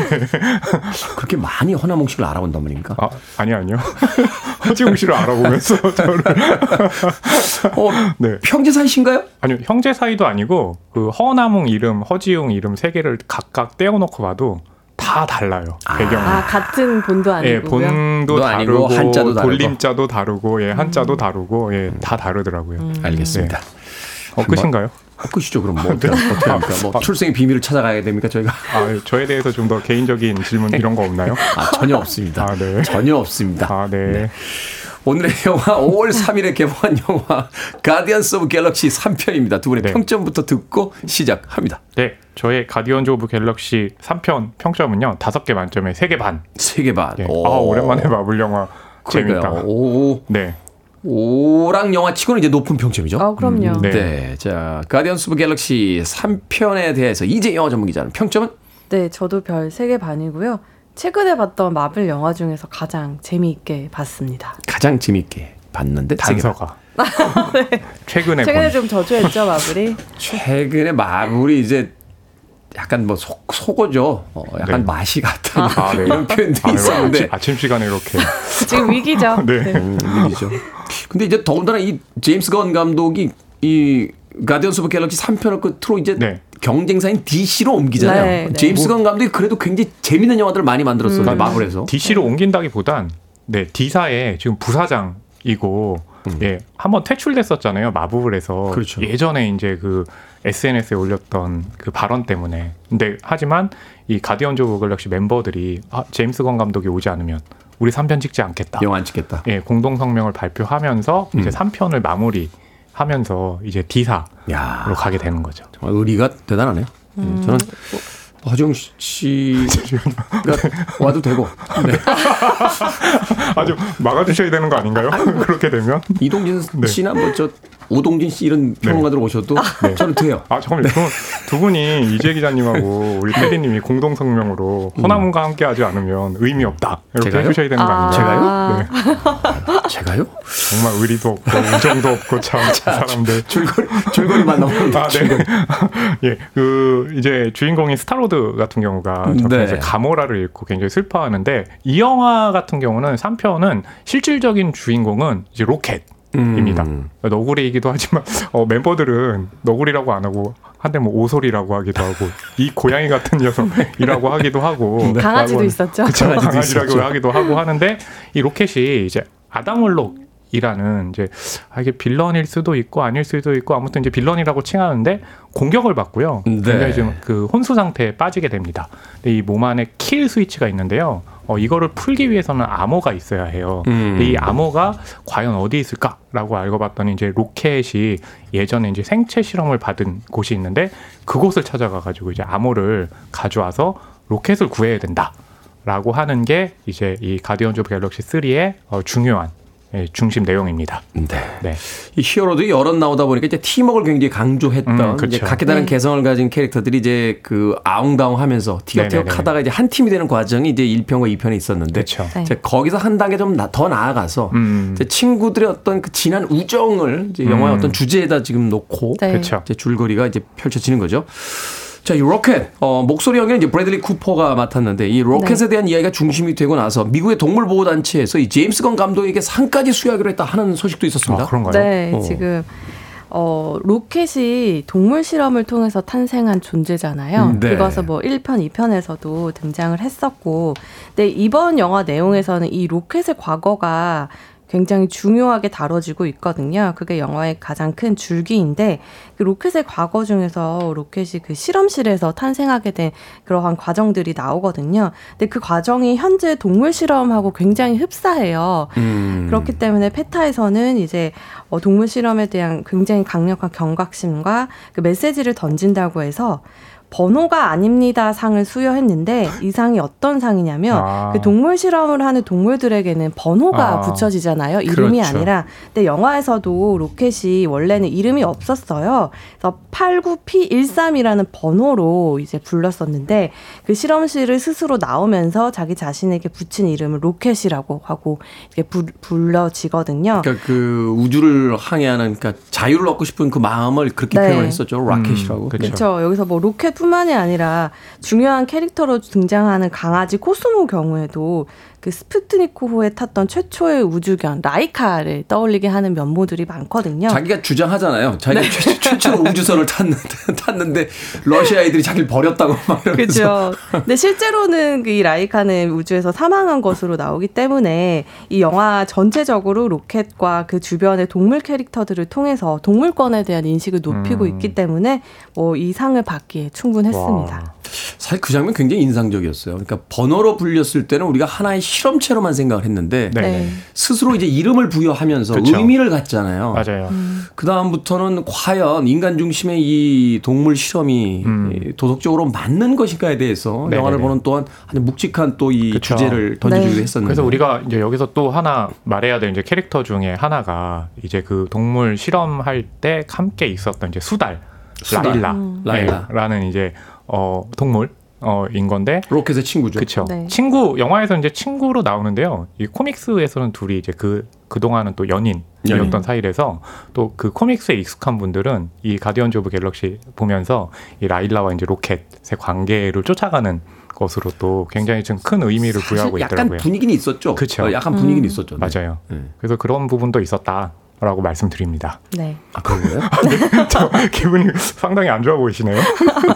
그렇게 많이 허나몽 씨를 알아본단 말입니까? 아, 아니요, 아니요. 허지웅 씨를 알아보면서 저를. 어, 네. 형제 사이신가요? 아니요, 형제 사이도 아니고, 그 허나몽 이름, 허지웅 이름 세 개를 각각 떼어 놓고 봐도 다 달라요. 배경이. 아, 같은 본도 예, 아니고요. 본도 도 아니고 다르고, 한자도 다르고. 돌림자도 다르고, 예, 한자도 다르고, 예, 다 다르더라고요. 음. 알겠습니다. 어, 끝인가요? 어, 끝이죠 그럼 뭐 어떻게, 어떻게 합니까? 뭐 출생의 비밀을 찾아가야 됩니까 저희가? 아, 예, 저에 대해서 좀 더 개인적인 질문 이런 거 없나요? 아 전혀 없습니다. 아, 네. 전혀 없습니다. 아, 네. 오늘의 영화 5월 3일에 개봉한 영화 가디언스 오브 갤럭시 3편입니다. 두 분의 네. 평점부터 듣고 시작합니다. 네, 저의 가디언즈 오브 갤럭시 3편 평점은요. 5개 만점에 3개 반. 세개 반. 예. 오. 아, 오랜만에 마블 영화 재밌다. 그러니까요. 오, 네. 오락 영화 치고는 이제 높은 평점이죠. 아, 그럼요. 네. 네. 자, 가디언스 오브 갤럭시 3편에 대해서 이제 영화 전문 기자는 평점은 네, 저도 별 3개 반이고요. 최근에 봤던 마블 영화 중에서 가장 재미있게 봤습니다. 가장 재밌게 봤는데 단서가 최근에 최근에 본 좀 저조했죠 마블이. 최근에 마블이 이제 약간 뭐 속, 속어죠. 어, 약간 네. 맛이 같은 아, 네. 이런 표현도 아, 네. 있었는데 아침, 아침 시간에 이렇게 지금 위기죠. 네. 음, 일이죠. 근데 이제 더군다나 이 제임스 건 감독이 이 가디언스 오브 갤럭시 3편을 끝으로 이제 네. 경쟁사인 DC로 옮기잖아요. 네, 네. 제임스 건 감독이 그래도 굉장히 재밌는 영화들을 많이 만들었어요. 음. 마블에서. DC로 옮긴다기보단 네 D사의 지금 부사장이고 예 한번 퇴출됐었잖아요 마블에서 음. 그렇죠. 예전에 이제 그 SNS에 올렸던 그 발언 때문에 근데 하지만 이 가디언즈 오브 갤럭시 멤버들이 아, 제임스 건 감독이 오지 않으면 우리 3편 찍지 않겠다. 영화 안 찍겠다. 예 공동 성명을 발표하면서 이제 음. 3편을 마무리하면서 이제 D사로 야 가게 되는 거죠. 정말 의리가 대단하네요. 네, 저는 허정 씨가 와도 되고 네. 아주 막아주셔야 되는 거 아닌가요? 그렇게 되면 이동진 네. 씨나 뭐저 오동진 씨 이런 평론가들 오셔도 네. 저는 돼요. 아 잠깐만요. 두, 두 분이 이재 기자님하고 우리 테디님이 공동 성명으로 허나문과 함께하지 않으면 의미 없다 이렇게 제가요? 해주셔야 되는 거 아. 아닌가요? 제가요? 네. 제가요? 정말 의리도 없고 우정도 없고 참 그 사람들. 줄거리 줄거리만 나오는 아, 네. 예, 그 이제 주인공인 스타로드 같은 경우가 전편 네. 이제 가모라를 잃고 굉장히 슬퍼하는데 이 영화 같은 경우는 3편은 실질적인 주인공은 이제 로켓. 입니다. 음. 너구리이기도 하지만 어, 멤버들은 너구리라고 안 하고 한데 뭐 오소리라고 하기도 하고 이 고양이 같은 녀석이라고 하기도 하고 강아지도 라고- 있었죠. 그쵸, 강아지도 강아지라고 있었죠. 하기도 하고 하는데 이 로켓이 이제 아담 워록이라는 이제 아, 이게 villain일 수도 있고 아닐 수도 있고 아무튼 이제 villain이라고 칭하는데 공격을 받고요. 네. 굉장히 지금 그 혼수 상태에 빠지게 됩니다. 이 몸 안에 kill switch가 있는데요. 어, 이거를 풀기 위해서는 암호가 있어야 해요. 음. 이 암호가 과연 어디 있을까라고 알고 봤더니 이제 로켓이 예전에 이제 생체 실험을 받은 곳이 있는데 그곳을 찾아가 가지고 이제 암호를 가져와서 로켓을 구해야 된다 라고 하는 게 이제 이 가디언즈 오브 갤럭시 3의 어, 중요한 예, 중심 내용입니다. 네. 네. 이 히어로도 여럿 나오다 보니까 이제 팀워크를 굉장히 강조했던 음, 그쵸. 이제 각기 다른 네. 개성을 가진 캐릭터들이 이제 그 아웅다웅하면서 티격태격 네네네. 하다가 이제 한 팀이 되는 과정이 이제 1편과 2편에 있었는데 그렇죠. 네. 이제 거기서 한 단계 좀 더 나아가서 음. 이제 친구들의 어떤 그 진한 우정을 이제 영화의 음. 어떤 주제에다 지금 놓고 네. 그렇죠. 이제 줄거리가 이제 펼쳐지는 거죠. 자, 이 로켓, 어, 목소리 연기는 이제 브래들리 쿠퍼가 맡았는데 이 로켓에 네. 대한 이야기가 중심이 되고 나서 미국의 동물보호단체에서 이 제임스 건 감독에게 상까지 수여하기로 했다 하는 소식도 있었습니다. 아, 그런가요? 네, 어. 지금 어, 로켓이 동물 실험을 통해서 탄생한 존재잖아요. 음, 네. 그래서 뭐 1편, 2편에서도 등장을 했었고, 근데 이번 영화 내용에서는 이 로켓의 과거가 굉장히 중요하게 다뤄지고 있거든요. 그게 영화의 가장 큰 줄기인데 그 로켓의 과거 중에서 로켓이 그 실험실에서 탄생하게 된 그러한 과정들이 나오거든요. 근데 그 과정이 현재 동물 실험하고 굉장히 흡사해요. 음. 그렇기 때문에 페타에서는 이제 어, 동물 실험에 대한 굉장히 강력한 경각심과 그 메시지를 던진다고 해서 번호가 아닙니다 상을 수여했는데 이 상이 어떤 상이냐면 아. 그 동물 실험을 하는 동물들에게는 번호가 아. 붙여지잖아요. 이름이 그렇죠. 아니라. 근데 영화에서도 로켓이 원래는 이름이 없었어요. 그래서 89P13이라는 번호로 이제 불렀었는데 그 실험실을 스스로 나오면서 자기 자신에게 붙인 이름을 로켓이라고 하고 이렇게 부, 불러지거든요. 그러니까 그 우주를 항해하는 그러니까 자유를 얻고 싶은 그 마음을 그렇게 네. 표현을 했었죠. 로켓이라고. 음, 그쵸. 그렇죠. 여기서 뭐 로켓 뿐만이 아니라 중요한 캐릭터로 등장하는 강아지 코스모 경우에도 그 스푸트니크호에 탔던 최초의 우주견 라이카를 떠올리게 하는 면모들이 많거든요. 자기가 주장하잖아요. 자기가 최, 최초로 우주선을 탔는데, 탔는데 러시아애들이 자기를 버렸다고 막 이러면서. 그렇죠. 근데 실제로는 그이 라이카는 우주에서 사망한 것으로 나오기 때문에 이 영화 전체적으로 로켓과 그 주변의 동물 캐릭터들을 통해서 동물권에 대한 인식을 높이고 음. 있기 때문에 뭐 이 상을 받기에 충분했습니다. 와. 사실 그 장면 굉장히 인상적이었어요. 그러니까 번호로 불렸을 때는 우리가 하나의 실험체로만 생각을 했는데 네. 네. 스스로 이제 이름을 부여하면서 그쵸. 의미를 갖잖아요. 맞아요. 음. 그 다음부터는 과연 인간 중심의 이 동물 실험이 음. 이 도덕적으로 맞는 것인가에 대해서 네네네. 영화를 보는 또한 아주 묵직한 또 이. 주제를 던져주기도 네. 했었는데. 그래서 우리가 이제 여기서 또 하나 말해야 될 이제 캐릭터 중에 하나가 이제 그 동물 실험할 때 함께 있었던 이제 수달, 수달. 라일라, 음. 라일라. 네, 라는 이제 어 동물 어인 건데 로켓의 친구죠. 그렇죠. 네. 친구 영화에서 이제 친구로 나오는데요. 이 코믹스에서는 둘이 이제 그 그 동안은 또 연인이었던 연인. 사이라서 또 그 comics에 익숙한 분들은 이 가디언즈 오브 갤럭시 보면서 이 라일라와 이제 로켓의 관계를 쫓아가는 것으로 또 굉장히 좀 큰 의미를 부여하고 사실 약간 있더라고요. 분위기는 있었죠. 그쵸. 어, 약간 분위기는 있었죠. 네. 맞아요. 네. 그래서 그런 부분도 있었다 라고 말씀드립니다. 네. 아 그런 거예요? 저 기분이 상당히 안 좋아 보이시네요.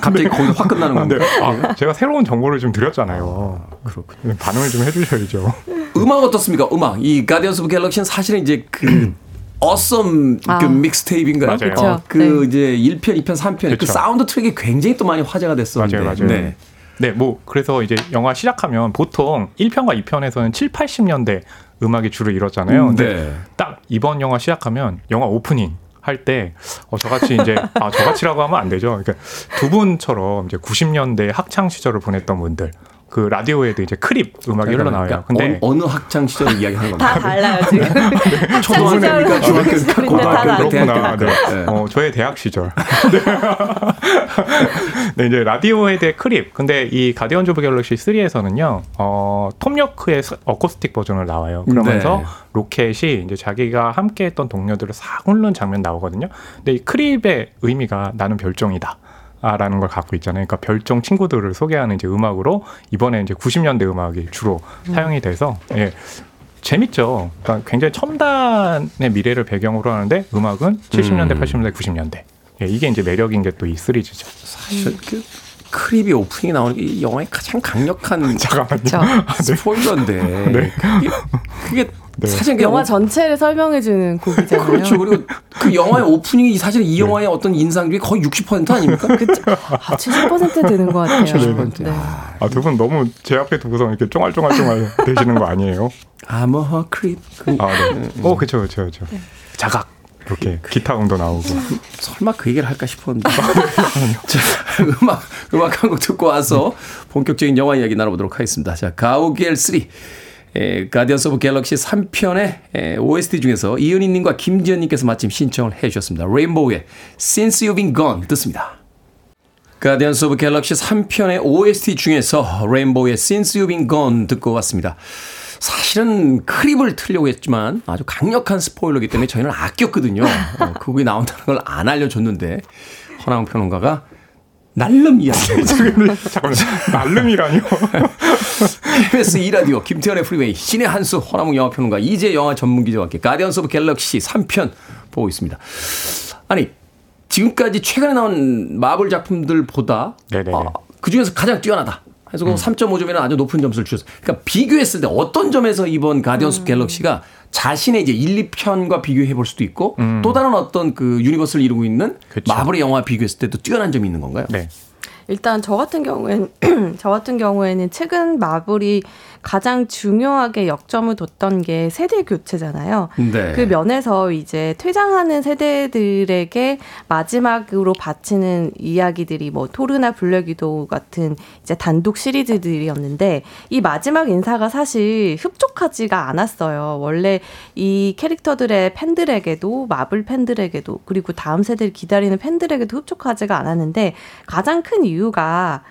갑자기 거기서 확 끝나는 건데. 아, 제가 새로운 정보를 좀 드렸잖아요. 그렇군요. 반응을 좀 해주셔야죠. 음악 어떻습니까? 음악 이 가디언스 오브 갤럭시는 사실은 이제 그 awesome 그 아. mixtape인가요? 맞아요. 어, 그쵸. 그 네. 이제 1편, 2편, 3편 그 그쵸. 사운드 트랙이 굉장히 또 많이 화제가 됐었는데. 맞아요, 맞아요. 네. 네, 뭐 그래서 이제 영화 시작하면 보통 1편과 2편에서는 7, 80년대 음악이 주로 이뤘잖아요. 근데 네. 딱 이번 영화 시작하면 영화 오프닝 할때 어, 저같이 이제 아 저같이라고 하면 안 되죠. 그러니까 두 분처럼 이제 90년대 학창 시절을 보냈던 분들 그 라디오에도 이제 크립 음악이 흘러나와요. 그러니까 근데 어, 느 학창 시절 이야기 하는 겁니다. 다 달라요 지금. 근데 다 고등학교, 그렇구나. 대학교. 네. 네. 어, 저의 대학 시절. 네, 이제 라디오헤드의 크립. 근데 이 가디언즈 오브 갤럭시 3에서는요, 어, 톰 요크의 스- 어쿠스틱 버전을 나와요. 그러면서 네. 로켓이 이제 자기가 함께 했던 동료들을 싹 훑는 장면 나오거든요. 근데 이 크립의 의미가 나는 별종이다. 아, 라는 걸 갖고 있잖아요. 그러니까 별종 친구들을 소개하는 이제 음악으로 이번에 이제 90년대 음악이 주로 사용이 돼서 예. 재밌죠. 그러니까 굉장히 첨단의 미래를 배경으로 하는데 음악은 70년대, 음. 80년대, 90년대. 예, 이게 이제 매력인 게 또 이 시리즈죠. 사실 그 크립이 오프닝이 나오는 게 이 영화의 가장 강력한 잠깐만요. 스포일러인데 그게, 그게 네. 사실 영화 그냥 전체를 설명해주는 곡이잖아요. 그렇죠. 그리고 그 영화의 오프닝이 사실 이 영화의 어떤 인상 중에 거의 60% 아닙니까? 그쵸. 아, 70% 되는 것 같아요. 70%. 네. 아, 두 분 너무 제 앞에 두고서 이렇게 쫑알쫑알쫑알 되시는 거 아니에요? I'm a creep. 그, 아, 네. 어, 그쵸, 그쵸, 그쵸. 자각. 이렇게 기타 음도 나오고. 설마 그 얘기를 할까 싶었는데. 자, 음악, 음악 한 곡 듣고 와서 본격적인 영화 이야기 나눠보도록 하겠습니다. 자, 가오갤 3. 에, 가디언스 오브 갤럭시 3편의 에, OST 중에서 이은희님과 김지현님께서 마침 신청을 해 주셨습니다. 레인보우의 Since You've Been Gone 듣습니다. 가디언스 오브 갤럭시 3편의 OST 중에서 레인보우의 Since You've Been Gone 듣고 왔습니다. 사실은 Creep을 틀려고 했지만 아주 강력한 스포일러기 때문에 저희는 아꼈거든요. 어, 그 곡이 나온다는 걸 안 알려줬는데 허남웅 평론가가 날름 이야기. 잠깐만, 날름이라니요? KBS 2라디오 김태훈의 프리웨이 씨네한수 허남웅 영화평론가 이지혜 영화 전문기자와 함께 가디언스 오브 갤럭시 3편 보고 있습니다. 아니 지금까지 최근에 나온 마블 작품들보다. 어, 그중에서 가장 뛰어나다. 그래서 그 3.5점에는 아주 높은 점수를 주셨어요. 그러니까 비교했을 때 어떤 점에서 이번 가디언스 오브 갤럭시가 자신의 이제 1, 2편과 비교해 볼 수도 있고 또 다른 어떤 그 유니버스를 이루고 있는 그쵸. 마블의 영화 비교했을 때도 뛰어난 점이 있는 건가요? 네. 일단 저 같은 경우에는 저 같은 경우에는 최근 마블이 가장 중요하게 역점을 뒀던 게 세대 교체잖아요. 네. 그 면에서 이제 퇴장하는 세대들에게 마지막으로 바치는 이야기들이 뭐 토르나 블랙위도우 같은 이제 단독 시리즈들이었는데 이 마지막 인사가 사실 흡족하지가 않았어요. 원래 이 캐릭터들의 팬들에게도 마블 팬들에게도 그리고 다음 세대를 기다리는 팬들에게도 흡족하지가 않았는데 가장 큰 이유가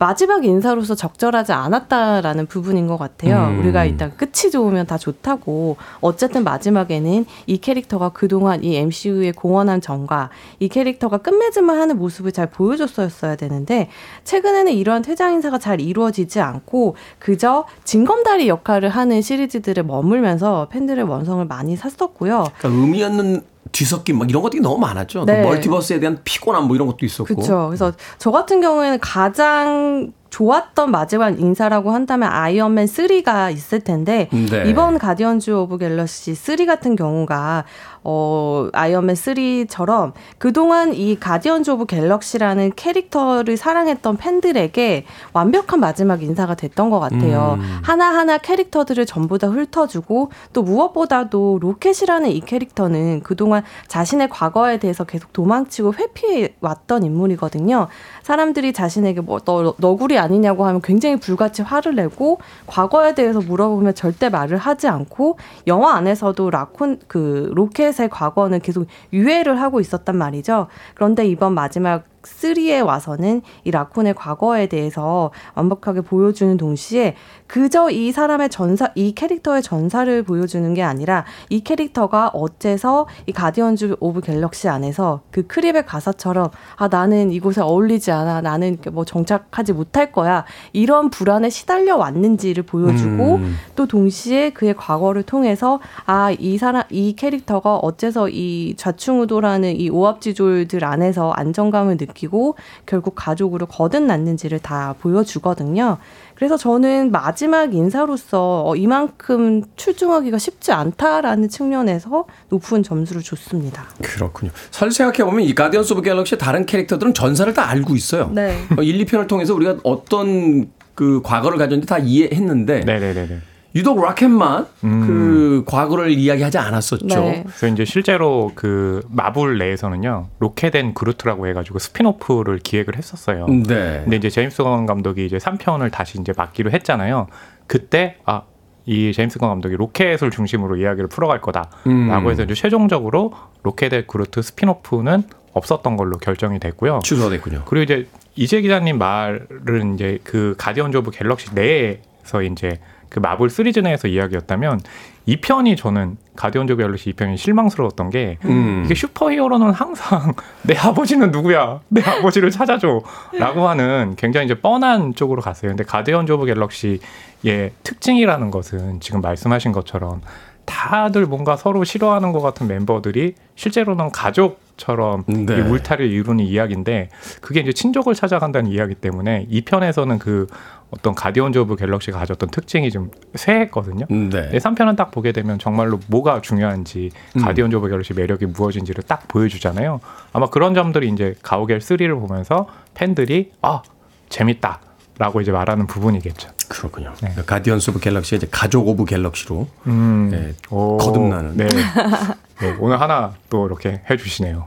마지막 인사로서 적절하지 않았다라는 부분인 것 같아요. 음. 우리가 일단 끝이 좋으면 다 좋다고 어쨌든 마지막에는 이 캐릭터가 그동안 이 MCU에 공헌한 정과 이 캐릭터가 끝맺음을 하는 모습을 잘 보여줬어야 되는데 최근에는 이러한 퇴장 인사가 잘 이루어지지 않고 그저 징검다리 역할을 하는 시리즈들에 머물면서 팬들의 원성을 많이 샀었고요. 그러니까 의미 없는 뒤섞임 막 이런 것들이 너무 많았죠. 네. 또 멀티버스에 대한 피곤함 뭐 이런 것도 있었고. 그렇죠. 그래서 저 같은 경우에는 가장 좋았던 마지막 인사라고 한다면 아이언맨 3가 있을 텐데 네. 이번 가디언즈 오브 갤럭시 3 같은 경우가 어 아이언맨 3처럼 그동안 이 가디언즈 오브 갤럭시라는 캐릭터를 사랑했던 팬들에게 완벽한 마지막 인사가 됐던 것 같아요. 음. 하나하나 캐릭터들을 전부 다 훑어주고 또 무엇보다도 로켓이라는 이 캐릭터는 그동안 자신의 과거에 대해서 계속 도망치고 회피해 왔던 인물이거든요. 사람들이 자신에게 뭐 너, 너구리 아니냐고 하면 굉장히 불같이 화를 내고 과거에 대해서 물어보면 절대 말을 하지 않고 영화 안에서도 라쿤 그 로켓 의 과거는 계속 유예를 하고 있었단 말이죠. 그런데 이번 마지막 3에 와서는 이 라쿤의 과거에 대해서 완벽하게 보여주는 동시에 그저 이 사람의 전사, 이 캐릭터의 전사를 보여주는 게 아니라 이 캐릭터가 어째서 이 가디언즈 오브 갤럭시 안에서 그 Creep의 가사처럼 아, 나는 이곳에 어울리지 않아. 나는 뭐 정착하지 못할 거야. 이런 불안에 시달려 왔는지를 보여주고 음. 또 동시에 그의 과거를 통해서 아, 이 사람, 이 캐릭터가 어째서 이 좌충우돌하는 이 오합지졸들 안에서 안정감을 느끼 고 결국 가족으로 거듭났는지를 다 보여주거든요. 그래서 저는 마지막 인사로서 어, 이만큼 출중하기가 쉽지 않다라는 측면에서 높은 점수를 줬습니다. 그렇군요. 사실 생각해보면 이 가디언스 오브 갤럭시의 다른 캐릭터들은 전사를 다 알고 있어요. 네. 어, 1, 2편을 통해서 우리가 어떤 그 과거를 가졌는지 다 이해했는데 네네네네. 유독 로켓만 음. 그 과거를 이야기하지 않았었죠. 네. 그래서 이제 실제로 그 마블 내에서는요 로켓 앤 그루트라고 해가지고 스핀오프를 기획을 했었어요. 네. 근데 이제 제임스 건 감독이 이제 3편을 다시 이제 맡기로 했잖아요. 그때 아. 이 제임스 건 감독이 로켓을 중심으로 이야기를 풀어갈 거다라고 음. 해서 이제 최종적으로 로켓 앤 그루트 스핀오프는 없었던 걸로 결정이 됐고요. 취소됐군요. 그리고 이제 이지혜 기자님 말은 이제 그 가디언즈 오브 갤럭시 내에서 이제 그 마블 시리즈 내에서 이야기였다면 이 편이 저는 가디언 즈 오브 갤럭시 이 편이 실망스러웠던 게 음. 이게 슈퍼히어로는 항상 내 아버지는 누구야? 내 아버지를 찾아줘. 라고 하는 굉장히 이제 뻔한 쪽으로 갔어요. 근데 가디언 즈 오브 갤럭시의 특징이라는 것은 지금 말씀하신 것처럼 다들 뭔가 서로 싫어하는 것 같은 멤버들이 실제로는 가족 처럼 네. 이 울타리를 이루는 이야기인데 그게 이제 친족을 찾아간다는 이야기 때문에 이 편에서는 그 어떤 가디언즈 오브 갤럭시가 가졌던 특징이 좀 쇠했거든요. 네. 네 3편은 딱 보게 되면 정말로 뭐가 중요한지 음. 가디언즈 오브 갤럭시 매력이 무엇인지를 딱 보여주잖아요. 아마 그런 점들이 이제 가오갤 3를 보면서 팬들이 아 재밌다. 라고 이제 말하는 부분이겠죠. 그렇군요. 네. 가디언스 오브 갤럭시의 이제 가족 오브 갤럭시로 음, 네, 오, 거듭나는. 네. 네, 오늘 하나 또 이렇게 해주시네요.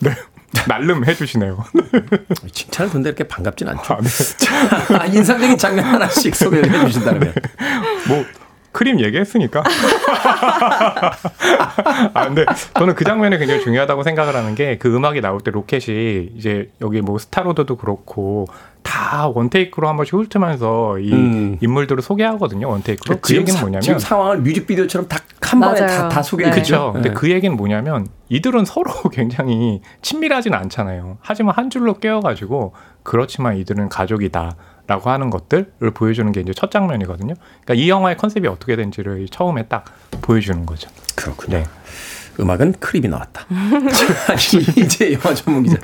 네. 날름 해주시네요. 칭찬을 듣는데 이렇게 반갑진 않죠. 아, 네. 자, 인상적인 장면 하나씩 소개를 해주신다면. 뭐 Creep 얘기했으니까. 아 근데 저는 그 장면이 굉장히 중요하다고 생각을 하는 게 그 음악이 나올 때 로켓이 이제 여기 뭐 스타로드도 그렇고 다 one take로 한 번씩 훑으면서 이 음. 인물들을 소개하거든요. one take로. 그 지금, 얘기는 사- 뭐냐면 지금 상황을 뮤직비디오처럼 다 한 번에. 다, 다 네. 소개해주죠. 그렇죠. 근데 그 얘기는 뭐냐면 이들은 서로 굉장히 친밀하진 않잖아요. 하지만 한 줄로 깨어가지고 그렇지만 이들은 가족이다 라고 하는 것들을 보여주는 게 이제 첫 장면이거든요. 그러니까 이 영화의 컨셉이 어떻게 된지를 처음에 딱 보여주는 거죠. 그렇군요. 네. 음악은 크립이 나왔다. 자, 이제 영화 전문 기자.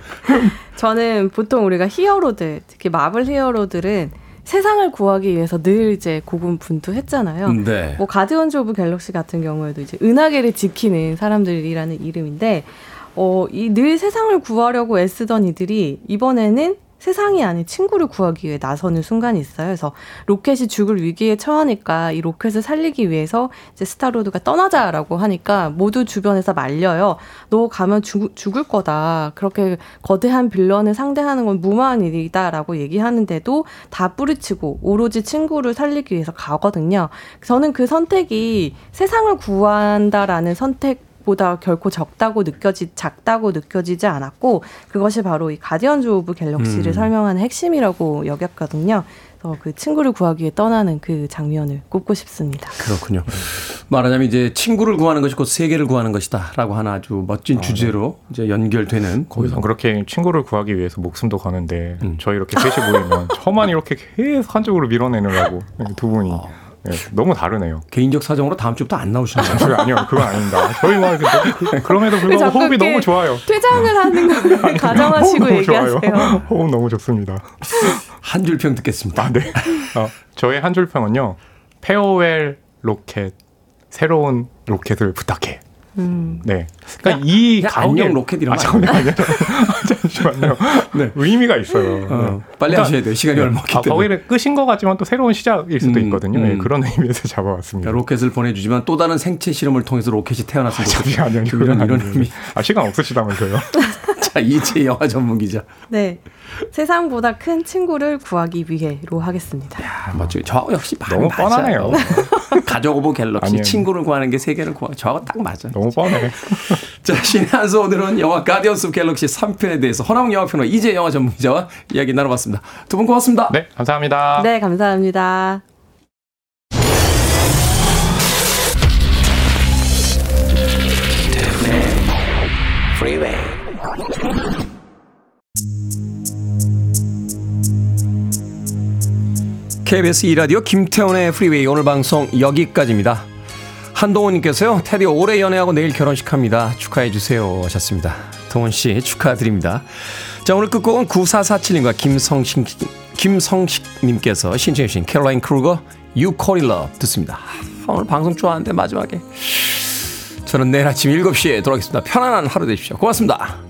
저는 보통 우리가 히어로들, 특히 마블 히어로들은 세상을 구하기 위해서 늘 이제 고군분투했잖아요. 네. 뭐 가디언즈 오브 갤럭시 같은 경우에도 이제 은하계를 지키는 사람들이라는 이름인데 어, 이 늘 세상을 구하려고 애쓰던 이들이 이번에는 세상이 아닌 친구를 구하기 위해 나서는 순간이 있어요. 그래서 로켓이 죽을 위기에 처하니까 이 로켓을 살리기 위해서 이제 스타로드가 떠나자라고 하니까 모두 주변에서 말려요. 너 가면 죽, 죽을 거다. 그렇게 거대한 빌런을 상대하는 건 무모한 일이다라고 얘기하는데도 다 뿌리치고 오로지 친구를 살리기 위해서 가거든요. 저는 그 선택이 세상을 구한다라는 선택 보다 결코 적다고 느껴지 작다고 느껴지지 않았고 그것이 바로 이 가디언즈 오브 갤럭시를 음. 설명하는 핵심이라고 여겼거든요. 그래서 그 친구를 구하기 위해 떠나는 그 장면을 꼽고 싶습니다. 그렇군요. 말하자면 이제 친구를 구하는 것이 곧 세계를 구하는 것이다라고 하는 아주 멋진 주제로 이제 연결되는 거기서 그렇게 친구를 구하기 위해서 목숨도 거는데 음. 저희 이렇게 셋이 모이면 저만 이렇게 계속 한쪽으로 밀어내느라고 두 분이 네, 너무 다르네요. 개인적 사정으로 다음 주부터 안 나오시는 거예요? 저 아니요, 그건 아닙니다. 저희 막 그- 그럼에도 불구하고 호흡이 너무 좋아요. 퇴장을 하는 걸 가정하시고 호흡 너무 얘기하세요. 좋아요. 호흡 너무 좋습니다. 한 줄 평 듣겠습니다. 아, 네. 어, 저의 한 줄 평은요. Farewell 로켓 새로운 로켓을 부탁해. 음. 네. 그러니까 이 그냥 가오갤- 안녕 로켓 이런 아, 거 아니에요? 잠시만요. 네. 의미가 있어요. 어, 네. 빨리 하셔야 돼요. 시간이 얼마 없기 아, 때문에. 여기가 끝인 것 같지만 또 새로운 시작일 수도 음, 있거든요. 음. 네, 그런 의미에서 잡아왔습니다. 그러니까 로켓을 보내주지만 또 다른 생체 실험을 통해서 로켓이 태어났으면 좋겠다. 잠시만요. 좀 이런 이런. 의미. 아, 시간 없으시다면서요. 자 이지혜 영화 전문 기자. 네. 세상보다 큰 친구를 구하기 위해로 하겠습니다. 아, 멋지게. 저하고 역시 반 너무 맞아요. 뻔하네요. 가족 of Galaxy 아니에요. 친구를 구하는 게 세계를 구하. 저하고 딱 맞아. 너무 뻔해. 자, 신의 한수 오늘은 영화 가디언스 오브 갤럭시 3편에 대해서 허남웅 영화평론가 이지혜 영화 전문 기자와 이야기 나눠봤습니다. 두 분 고맙습니다. 네, 감사합니다. 네, 감사합니다. KBS 2라디오 김태훈의 프리웨이 오늘 방송 여기까지입니다. 한동훈님께서요, 테디 올해 연애하고 내일 결혼식 합니다. 축하해주세요. 하셨습니다. 동훈 씨 축하드립니다. 자, 오늘 끝곡은 9447님과 김성식, 김성식님께서 신청해주신 캐롤라인 크루거 You Call It Love 듣습니다. 아, 오늘 방송 좋아하는데 마지막에. 저는 내일 아침 7시에 돌아오겠습니다. 편안한 하루 되십시오. 고맙습니다.